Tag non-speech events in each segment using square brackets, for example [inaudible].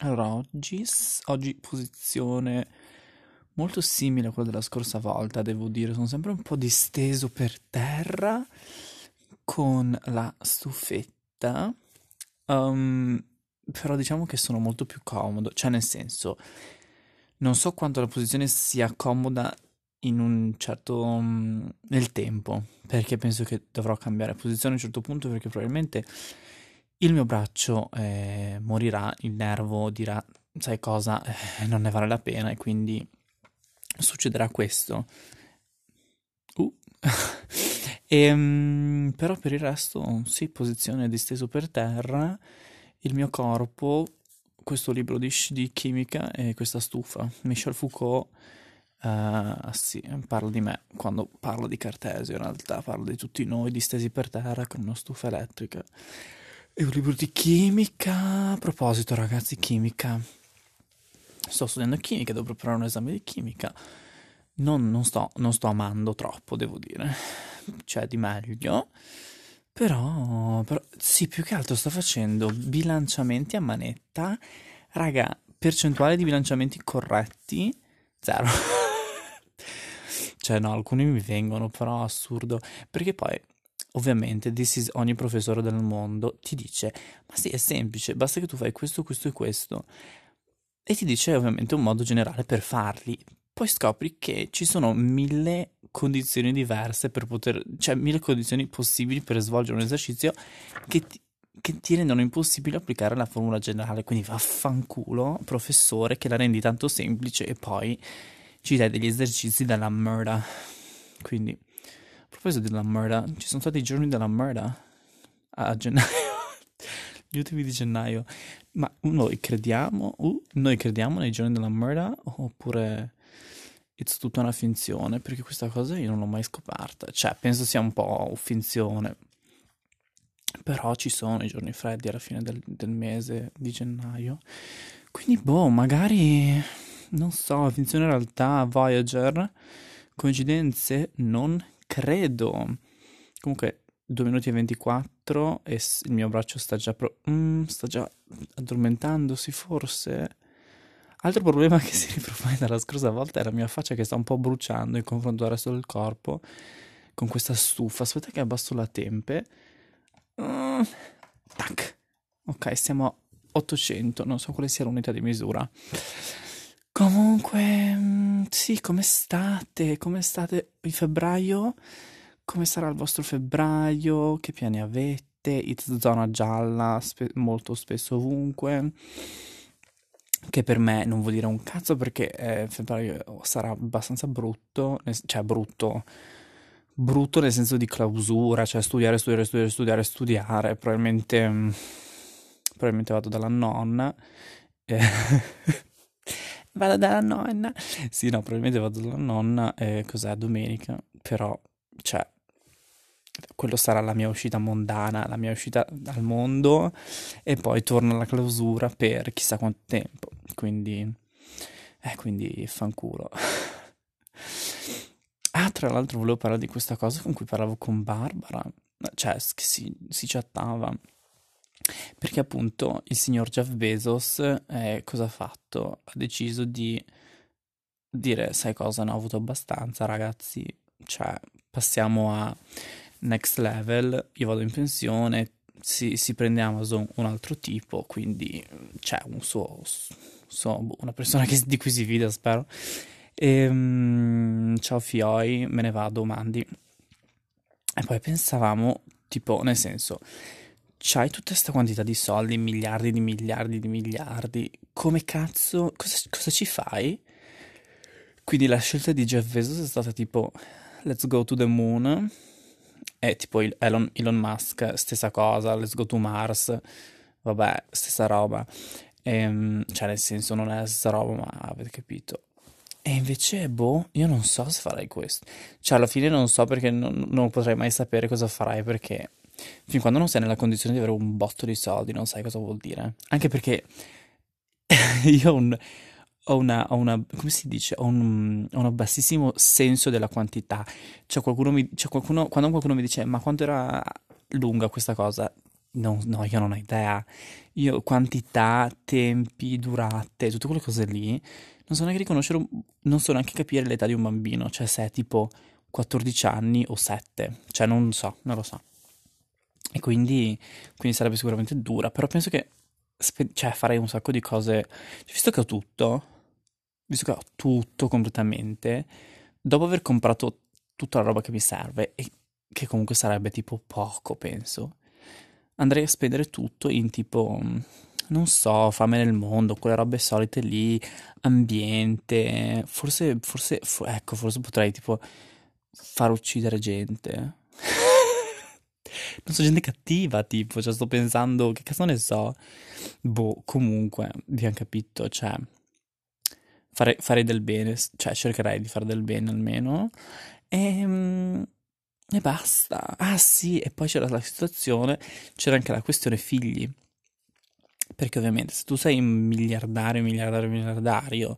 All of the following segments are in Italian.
Allora, oggi, oggi posizione molto simile a quella della scorsa volta, devo dire. Sono sempre un po' disteso per terra con la stufetta. Um, però diciamo che sono molto più comodo, cioè nel senso, non so quanto la posizione sia comoda in un certo um, nel tempo, perché penso che dovrò cambiare posizione a un certo punto perché probabilmente il mio braccio eh, morirà, il nervo dirà, sai cosa, eh, non ne vale la pena e quindi succederà questo. Uh. [laughs] e, um, però per il resto, sì, posizione disteso per terra, il mio corpo, questo libro di, di chimica e questa stufa. Michel Foucault uh, sì, parla di me quando parlo di Cartesio, in realtà parlo di tutti noi distesi per terra con una stufa elettrica. È un libro di chimica. A proposito, ragazzi, chimica. Sto studiando chimica, devo preparare un esame di chimica. Non, non, sto, non sto amando troppo, devo dire. C'è di meglio. Però, però, sì, più che altro sto facendo bilanciamenti a manetta. Raga, percentuale di bilanciamenti corretti? Zero. [laughs] cioè, no, alcuni mi vengono, però assurdo. Perché poi Ovviamente, this is ogni professore del mondo ti dice, ma sì, è semplice, basta che tu fai questo, questo e questo. E ti dice ovviamente un modo generale per farli. Poi scopri che ci sono mille condizioni diverse per poter, cioè mille condizioni possibili per svolgere un esercizio che ti, che ti rendono impossibile applicare la formula generale. Quindi vaffanculo, professore, che la rendi tanto semplice e poi ci dai degli esercizi dalla merda. Quindi proposito della merda, ci sono stati i giorni della merda a gennaio, [laughs] gli ultimi di gennaio. Ma noi crediamo, uh, noi crediamo nei giorni della merda oppure it's tutta una finzione? Perché questa cosa io non l'ho mai scoperta. Cioè, penso sia un po' finzione. Però ci sono i giorni freddi alla fine del, del mese di gennaio. Quindi, boh, magari, non so, finzione in realtà, Voyager, coincidenze, non credo. Comunque, 2 minuti e 24 e il mio braccio sta già, pro- mm, sta già addormentandosi forse. Altro problema [laughs] che si ripropone dalla scorsa volta è la mia faccia che sta un po' bruciando in confronto al resto del corpo con questa stufa. Aspetta che abbasso la tempe. Mm, tac. Ok, siamo a 800, non so quale sia l'unità di misura. Comunque, mm, sì, come state? Come state in febbraio? Come sarà il vostro febbraio? Che piani avete? It's zona gialla spe- molto spesso ovunque. Che per me non vuol dire un cazzo perché eh, febbraio sarà abbastanza brutto, cioè brutto, brutto nel senso di clausura, cioè studiare, studiare, studiare, studiare, studiare. Probabilmente, mm, probabilmente vado dalla nonna. Eh. [laughs] vado dalla nonna. Sì, no, probabilmente vado dalla nonna, e cos'è, domenica, però, cioè, quello sarà la mia uscita mondana, la mia uscita al mondo, e poi torno alla clausura per chissà quanto tempo, quindi, eh, quindi fanculo. [laughs] Ah, tra l'altro volevo parlare di questa cosa con cui parlavo con Barbara, cioè, si, si chattava. Perché appunto il signor Jeff Bezos eh, cosa ha fatto? Ha deciso di dire, sai cosa, ne ho avuto abbastanza ragazzi, cioè passiamo a next level, io vado in pensione, si, si prende Amazon un altro tipo, quindi c'è un suo, suo una persona [laughs] che, di cui si fida, spero. E, um, ciao Fioi, me ne vado, mandi. E poi pensavamo, tipo, nel senso c'hai tutta questa quantità di soldi, miliardi di miliardi di miliardi, come cazzo, cosa, cosa ci fai? Quindi la scelta di Jeff Bezos è stata tipo, let's go to the moon, e tipo Elon, Elon Musk, stessa cosa, let's go to Mars, vabbè, stessa roba. Ehm, cioè, nel senso, non è la stessa roba, ma avete capito. E invece, boh, io non so se farai questo. Cioè, alla fine non so perché non, non potrei mai sapere cosa farai perché fin quando non sei nella condizione di avere un botto di soldi, non sai cosa vuol dire. Anche perché [laughs] io ho, un, ho, una, ho una, come si dice, ho un, ho un bassissimo senso della quantità. Cioè qualcuno mi, cioè qualcuno, quando qualcuno mi dice, ma quanto era lunga questa cosa? no, no, io non ho idea. Io quantità, tempi, durate, tutte quelle cose lì, non so neanche riconoscere, non so neanche capire l'età di un bambino, cioè se è tipo 14 anni o 7, cioè non so, non lo so. E quindi, quindi sarebbe sicuramente dura, però penso che spe- cioè, farei un sacco di cose, cioè, visto che ho tutto, visto che ho tutto completamente, dopo aver comprato tutta la roba che mi serve, e che comunque sarebbe tipo poco, penso, andrei a spendere tutto in tipo, non so, fame nel mondo, quelle robe solite lì, ambiente, forse, forse, fo- ecco, forse potrei tipo far uccidere gente. Non so, gente cattiva, tipo, cioè sto pensando, che cazzo ne so. Boh, comunque, abbiamo capito, cioè, fare, fare del bene, cioè cercherei di fare del bene almeno. E, mm, e basta. Ah sì, e poi c'era la situazione, c'era anche la questione figli. Perché ovviamente se tu sei un miliardario, miliardario, miliardario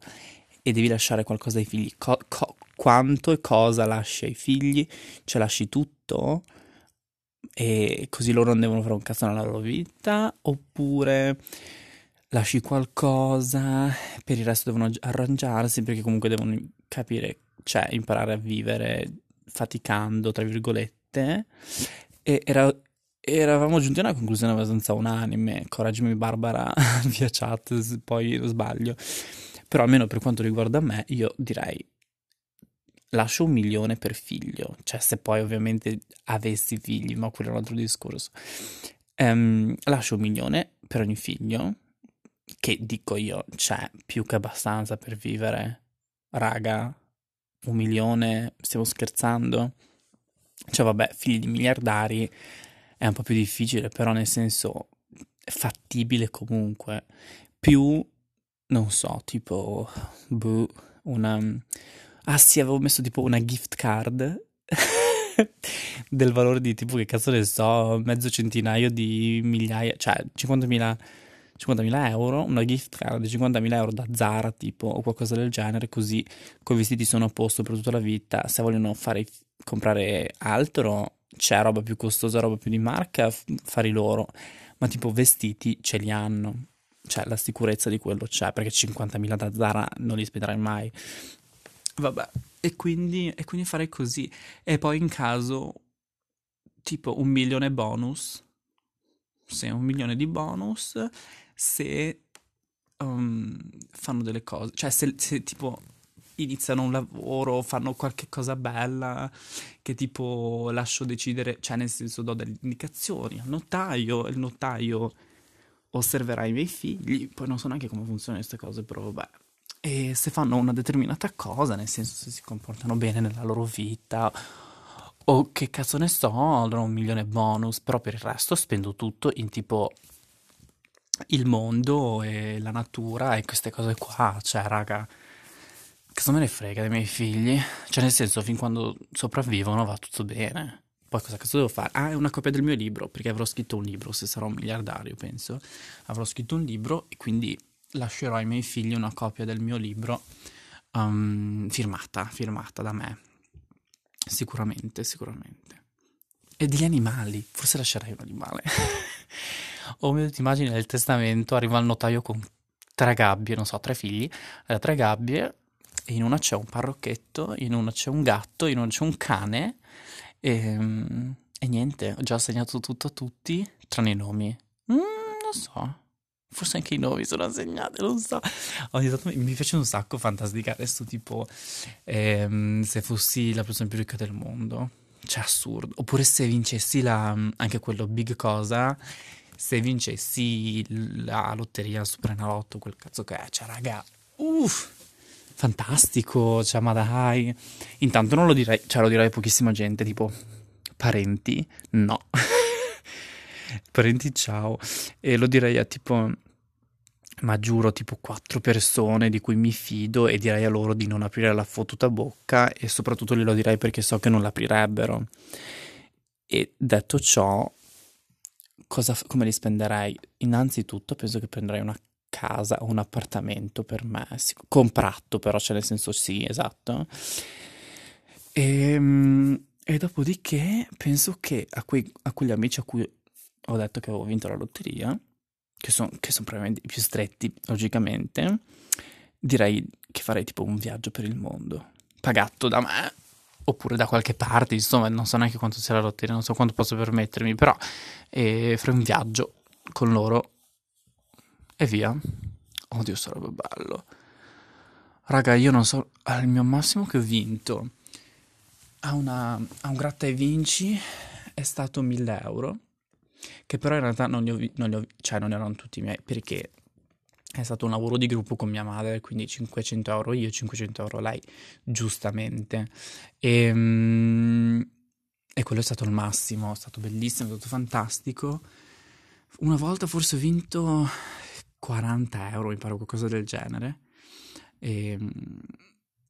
e devi lasciare qualcosa ai figli, co- co- quanto e cosa lasci ai figli? Cioè lasci tutto? E così loro non devono fare un cazzo nella loro vita, oppure lasci qualcosa, per il resto devono arrangiarsi perché comunque devono capire, cioè imparare a vivere faticando, tra virgolette. E era- eravamo giunti a una conclusione abbastanza unanime, correggimi Barbara [laughs] via chat, se poi sbaglio, però almeno per quanto riguarda me, io direi lascio un milione per figlio, cioè se poi ovviamente avessi figli, ma quello è un altro discorso. Ehm, lascio un milione per ogni figlio, che dico io, c'è più che abbastanza per vivere. Raga, un milione, stiamo scherzando? Cioè vabbè, figli di miliardari è un po' più difficile, però nel senso fattibile comunque. Più, non so, tipo, boh, una... Ah sì, avevo messo tipo una gift card del valore di tipo, che cazzo ne so, mezzo centinaio di migliaia, cioè 50.000 50.000 euro, una gift card di 50.000 euro da Zara tipo o qualcosa del genere, così coi vestiti sono a posto per tutta la vita. Se vogliono fare, comprare altro, c'è roba più costosa, roba più di marca, f- fare loro, ma tipo vestiti ce li hanno. Cioè, la sicurezza di quello c'è, perché 50.000 da Zara non li spenderai mai. Vabbè, e quindi, e quindi farei così. E poi in caso, tipo un milione bonus, se un milione di bonus, se um, fanno delle cose, cioè se, se tipo iniziano un lavoro, fanno qualche cosa bella, che tipo lascio decidere, cioè nel senso do delle indicazioni al notaio, il notaio osserverà i miei figli, poi non so neanche come funzionano queste cose, però vabbè. E se fanno una determinata cosa, nel senso se si comportano bene nella loro vita, o che cazzo ne so, avrò un milione bonus, però per il resto spendo tutto in tipo il mondo e la natura e queste cose qua, cioè raga, cosa me ne frega dei miei figli? Cioè nel senso, fin quando sopravvivono va tutto bene. Poi cosa cazzo devo fare? Ah, è una copia del mio libro, perché avrò scritto un libro, se sarò un miliardario, penso. Avrò scritto un libro e quindi lascerò ai miei figli una copia del mio libro um, firmata, firmata da me. Sicuramente, sicuramente. E degli animali, forse lascerei un animale. [laughs] O mi ti immagini nel testamento, arriva il notaio con tre gabbie, non so, tre figli, ha tre gabbie, e in una c'è un parrocchetto, in una c'è un gatto, in una c'è un cane, e, mm, e niente, ho già segnato tutto a tutti, tranne i nomi. Mm, non so, forse anche i nomi sono assegnati, non so. Ogni tanto mi, piace un sacco fantasticare sto tipo, ehm, se fossi la persona più ricca del mondo. Cioè, assurdo. Oppure se vincessi la, anche quello big cosa, se vincessi la lotteria, il Superenalotto, quel cazzo che è. Cioè, raga, uff, fantastico. Cioè, ma dai. Intanto non lo direi, cioè lo direi a pochissima gente, tipo parenti, no. [laughs] Parenti, ciao. E lo direi a tipo, ma giuro, tipo quattro persone di cui mi fido e direi a loro di non aprire la fottuta bocca e soprattutto glielo direi perché so che non l'aprirebbero. E detto ciò, cosa, come li spenderei? Innanzitutto penso che prenderei una casa o un appartamento per me, comprato però, cioè nel senso sì, esatto. E, e dopodiché penso che a, quei- a quegli amici a cui ho detto che avevo vinto la lotteria, che sono son probabilmente i più stretti, logicamente, direi che farei tipo un viaggio per il mondo, pagato da me, oppure da qualche parte, insomma, non so neanche quanto sia la lotteria, non so quanto posso permettermi, però eh, farei un viaggio con loro e via. Oddio, sarebbe bello. Raga, io non so, al mio massimo che ho vinto a, una, a un gratta e vinci è stato 1000 euro, che però in realtà non li ho, non li ho cioè non erano tutti miei, perché è stato un lavoro di gruppo con mia madre, quindi 500 euro io, 500 euro lei, giustamente. E, ehm, e quello è stato il massimo, è stato bellissimo, è stato fantastico. Una volta forse ho vinto 40 euro, mi pare qualcosa del genere. E, ehm,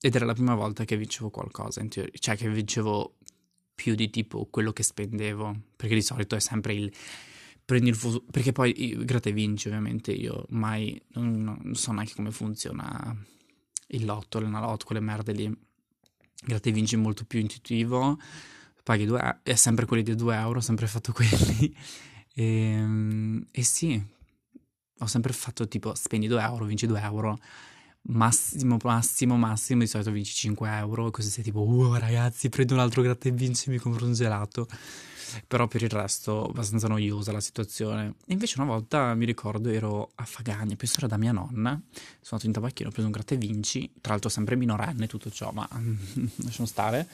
ed era la prima volta che vincevo qualcosa, in teoria, cioè che vincevo più di tipo quello che spendevo, perché di solito è sempre il prendi il fuso, perché poi gratta e vinci ovviamente, io mai, non, non, so neanche come funziona il lotto, l'enalotto, quelle merde lì, gratta e vinci è molto più intuitivo, paghi due, è sempre quelli di 2 euro, ho sempre fatto [laughs] quelli, e, ehm, e sì, ho sempre fatto tipo spendi 2 euro, vinci 2 euro, massimo, massimo, massimo, di solito vinci 5 euro, così sei tipo, uh ragazzi, prendo un altro gratta e vinci e mi compro un gelato. Però per il resto abbastanza noiosa la situazione. E invece una volta mi ricordo ero a Fagagna, penso era da mia nonna, sono andato in tabacchino, ho preso un gratta e vinci, tra l'altro sempre minorenne tutto ciò, ma [laughs] lasciamo stare.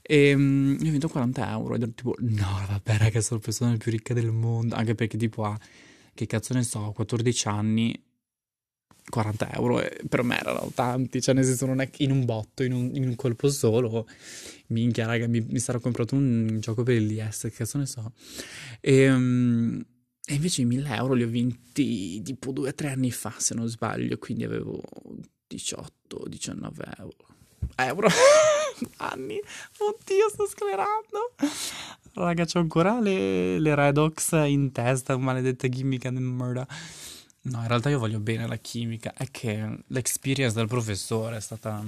E um, ho vinto 40 euro ed ero tipo, no vabbè raga, sono la persona più ricca del mondo, anche perché tipo ha, che cazzo ne so, 14 anni 40 euro per me erano tanti, cioè nel senso non è in un botto, in un, in un colpo solo, minchia raga, mi, mi sarò comprato un gioco per il DS, che cazzo ne so. E, um, e invece i 1000 euro li ho vinti tipo 2-3 anni fa, se non sbaglio, quindi avevo 18-19 euro. Euro? [laughs] anni? Oddio, sto sclerando. Raga, c'ho ancora le, le Redox in testa, maledetta gimmick and murder. No, in realtà io voglio bene la chimica, è che l'experience del professore è stata,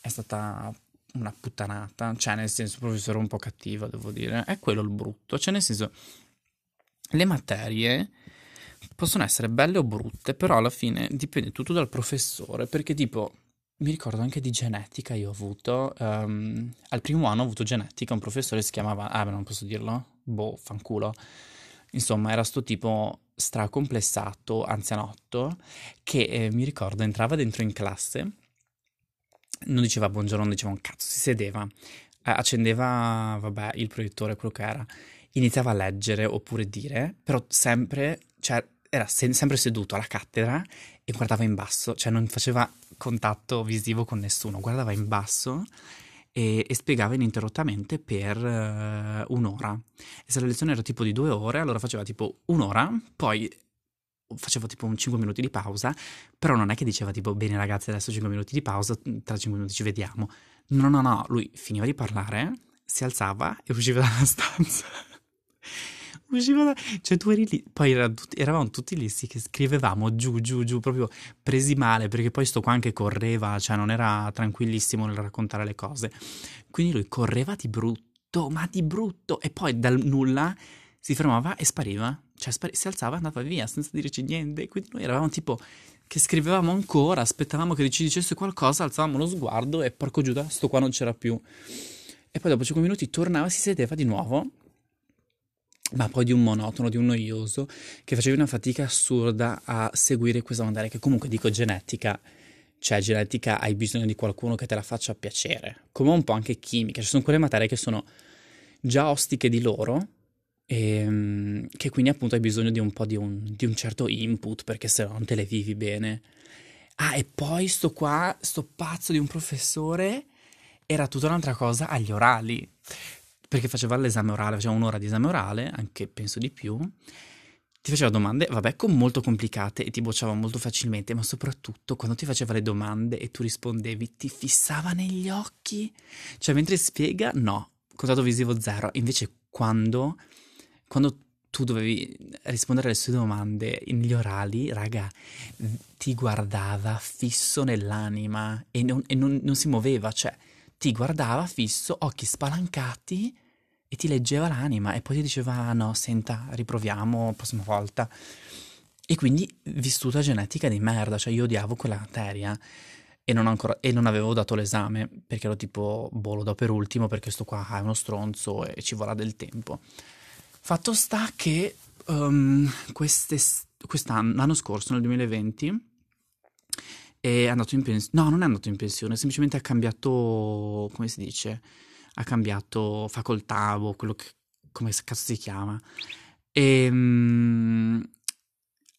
è stata una puttanata, cioè nel senso il professore un po' cattivo, devo dire, è quello il brutto, cioè nel senso le materie possono essere belle o brutte, però alla fine dipende tutto dal professore, perché tipo mi ricordo anche di genetica, io ho avuto, um, al primo anno ho avuto genetica, un professore si chiamava, ah non posso dirlo, boh, fanculo, insomma era sto tipo stracomplessato, anzianotto, che eh, mi ricordo entrava dentro in classe, non diceva buongiorno, non diceva un cazzo, si sedeva, eh, accendeva, vabbè, il proiettore, quello che era, iniziava a leggere oppure dire, però sempre, cioè, era se- sempre seduto alla cattedra e guardava in basso, cioè non faceva contatto visivo con nessuno, guardava in basso e, e spiegava ininterrottamente per uh, un'ora. E se la lezione era tipo di due ore, allora faceva tipo un'ora, poi faceva tipo un 5 minuti di pausa, però non è che diceva tipo bene ragazzi adesso 5 minuti di pausa, tra 5 minuti ci vediamo. No, no, no, lui finiva di parlare, si alzava e usciva dalla stanza usciva da... Cioè tu eri lì, poi era tutti, eravamo tutti lì sì, che scrivevamo giù, giù, giù, proprio presi male, perché poi sto qua anche correva, cioè non era tranquillissimo nel raccontare le cose. Quindi lui correva di brutto, ma di brutto, e poi dal nulla si fermava e spariva. Cioè spari- si alzava e andava via senza dirci niente. Quindi noi eravamo tipo che scrivevamo ancora, aspettavamo che ci dicesse qualcosa, alzavamo lo sguardo e porco Giuda, sto qua non c'era più. E poi dopo 5 minuti tornava, si sedeva di nuovo ma poi di un monotono, di un noioso, che facevi una fatica assurda a seguire questa materia, che comunque dico genetica, cioè genetica hai bisogno di qualcuno che te la faccia piacere, come un po' anche chimica, ci sono quelle materie che sono già ostiche di loro, e, ehm, che quindi appunto hai bisogno di un po' di un, di un certo input, perché se no non te le vivi bene. Ah, e poi sto qua, sto pazzo di un professore, era tutta un'altra cosa agli orali perché faceva l'esame orale, faceva un'ora di esame orale, anche penso di più, ti faceva domande, vabbè, con molto complicate e ti bocciava molto facilmente, ma soprattutto quando ti faceva le domande e tu rispondevi, ti fissava negli occhi. Cioè, mentre spiega, no, contatto visivo zero. Invece quando, quando tu dovevi rispondere alle sue domande negli orali, raga, ti guardava fisso nell'anima e non, e non, non si muoveva, cioè ti guardava fisso, occhi spalancati e ti leggeva l'anima e poi ti diceva ah, no, senta, riproviamo prossima volta. E quindi vissuta genetica di merda, cioè io odiavo quella materia e non, ancora, e non avevo dato l'esame perché ero tipo, boh, lo do per ultimo perché sto qua è uno stronzo e ci vorrà del tempo. Fatto sta che um, quest'anno, l'anno scorso, nel 2020, è andato in pensione. No, non è andato in pensione, semplicemente ha cambiato, come si dice, ha cambiato facoltà o quello che, come cazzo si chiama. E, um,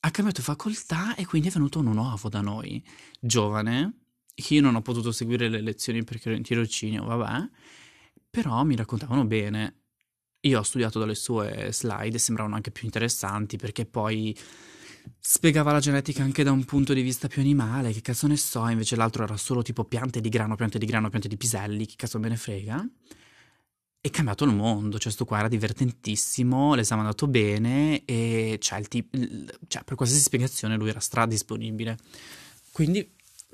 ha cambiato facoltà e quindi è venuto uno nuovo da noi, giovane, io non ho potuto seguire le lezioni perché ero in tirocinio, vabbè, però mi raccontavano bene. Io ho studiato dalle sue slide e sembravano anche più interessanti perché poi spiegava la genetica anche da un punto di vista più animale, che cazzo ne so, invece l'altro era solo tipo piante di grano, piante di grano, piante di piselli, che cazzo me ne frega. E cambiato il mondo, cioè sto qua era divertentissimo, l'esame è andato bene e cioè, tip, cioè per qualsiasi spiegazione lui era stra disponibile. Quindi,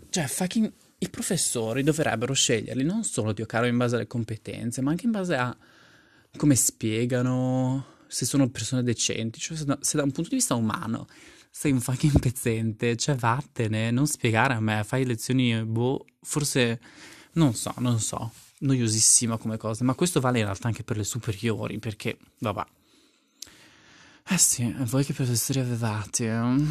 cioè, fucking, i professori dovrebbero sceglierli non solo, Dio caro, in base alle competenze, ma anche in base a come spiegano, se sono persone decenti, cioè se da, se da un punto di vista umano sei un fucking [laughs] pezzente, cioè vattene, non spiegare a me, fai lezioni, boh, forse, non so, non so, noiosissima come cosa, ma questo vale in realtà anche per le superiori, perché, vabbè, eh sì, voi che professori avevate? Eh?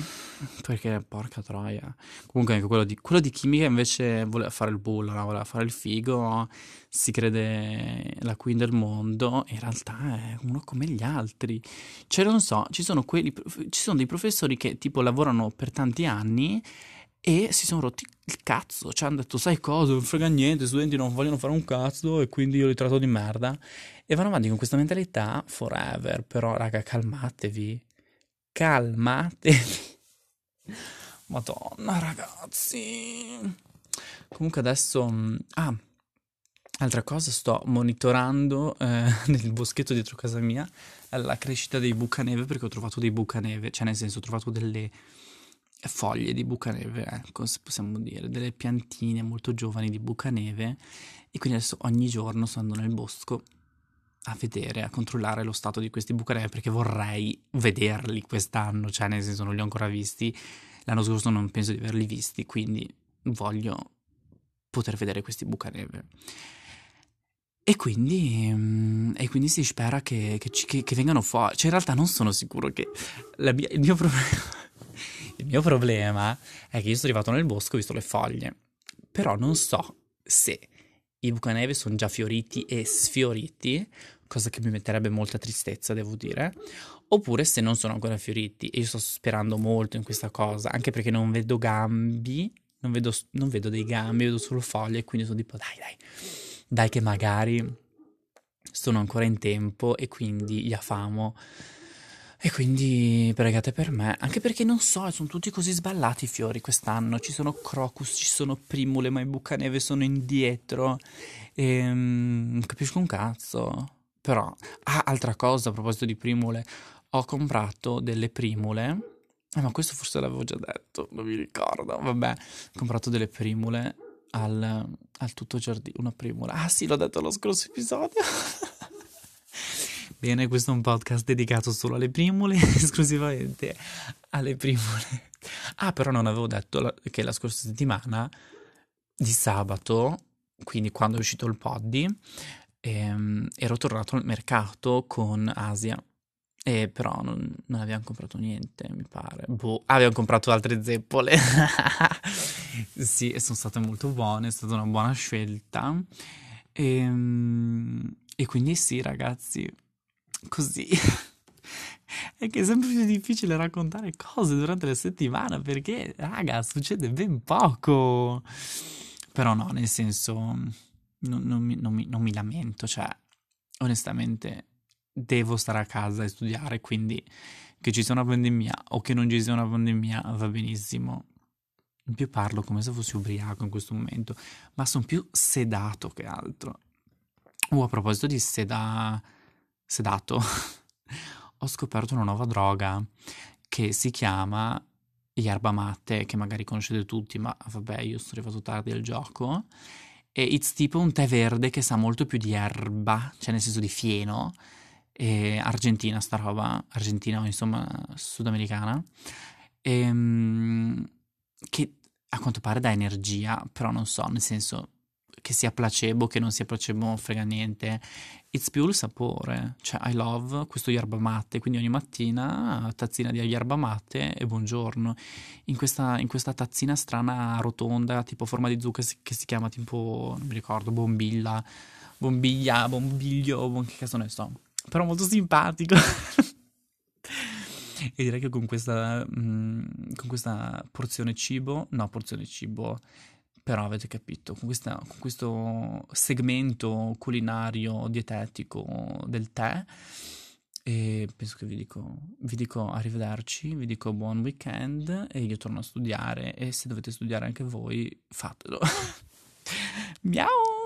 Perché porca troia. Comunque anche quello di, quello di chimica invece voleva fare il bullo, no? voleva fare il figo, si crede la queen del mondo, in realtà è uno come gli altri. Cioè non so, ci sono, quelli, ci sono dei professori che tipo lavorano per tanti anni e si sono rotti il cazzo, cioè hanno detto sai cosa, non frega niente, gli studenti non vogliono fare un cazzo e quindi io li tratto di merda. E vanno avanti con questa mentalità forever, però raga calmatevi, calmatevi, [laughs] madonna ragazzi, comunque adesso, ah, altra cosa, sto monitorando eh, [laughs] nel boschetto dietro casa mia la crescita dei bucaneve perché ho trovato dei bucaneve, cioè nel senso ho trovato delle foglie di bucaneve, ecco, se possiamo dire, delle piantine molto giovani di bucaneve e quindi adesso ogni giorno sto andando nel bosco a vedere, a controllare lo stato di questi bucaneve perché vorrei vederli quest'anno, cioè nel senso non li ho ancora visti, l'anno scorso non penso di averli visti, quindi voglio poter vedere questi bucaneve. E quindi, mm, e quindi si spera che, che, che, che, vengano fuori. Cioè, in realtà non sono sicuro che mia, il mio problema il mio problema è che io sono arrivato nel bosco, ho visto le foglie, però non so se i bucaneve sono già fioriti e sfioriti, cosa che mi metterebbe molta tristezza, devo dire, oppure se non sono ancora fioriti. E io sto sperando molto in questa cosa, anche perché non vedo gambi, non vedo, non vedo dei gambi, vedo solo foglie, quindi sono tipo dai dai, dai che magari sono ancora in tempo e quindi gli affamo e quindi pregate per me, anche perché non so, sono tutti così sballati i fiori quest'anno. Ci sono crocus, ci sono primule, ma i bucaneve sono indietro. E, um, non capisco un cazzo. Però, ah, altra cosa a proposito di primule, ho comprato delle primule. Eh, ma questo forse l'avevo già detto, non mi ricordo. Vabbè, ho comprato delle primule al, al tutto giardino. Una primula. Ah sì, l'ho detto allo scorso episodio. [laughs] Bene, questo è un podcast dedicato solo alle primule, [laughs] esclusivamente alle primule. Ah, però non avevo detto che la scorsa settimana, di sabato, quindi quando è uscito il poddy, ehm, ero tornato al mercato con Asia. E però non, non abbiamo comprato niente, mi pare. Boh, abbiamo comprato altre zeppole. [laughs] sì, e sono state molto buone, è stata una buona scelta. E, ehm, e quindi sì, ragazzi, così. [laughs] è che è sempre più difficile raccontare cose durante la settimana perché, raga, succede ben poco. Però no, nel senso, non, non, mi, non, mi, non mi lamento, cioè, onestamente devo stare a casa e studiare, quindi che ci sia una pandemia o che non ci sia una pandemia va benissimo. In più parlo come se fossi ubriaco in questo momento, ma sono più sedato che altro. Oh, a proposito di seda sedato, [laughs] ho scoperto una nuova droga che si chiama yerba mate, che magari conoscete tutti, ma vabbè, io sono arrivato tardi al gioco. E it's tipo un tè verde che sa molto più di erba, cioè nel senso di fieno, e argentina sta roba, argentina o insomma sudamericana, e, ehm, che a quanto pare dà energia, però non so, nel senso che sia placebo, che non sia placebo, frega niente. It's più il sapore, cioè I love questo yerba mate, quindi ogni mattina tazzina di yerba mate e buongiorno. In questa, in questa tazzina strana rotonda, tipo forma di zucchero, che si chiama tipo, non mi ricordo, bombilla, bombiglia, bombiglio, che cazzo ne so. Però molto simpatico. [laughs] e direi che con questa, mm, con questa porzione cibo, no, porzione cibo però avete capito, con, questa, con questo segmento culinario dietetico del tè, e penso che vi dico, vi dico arrivederci, vi dico buon weekend e io torno a studiare e se dovete studiare anche voi, fatelo. [laughs] Miau!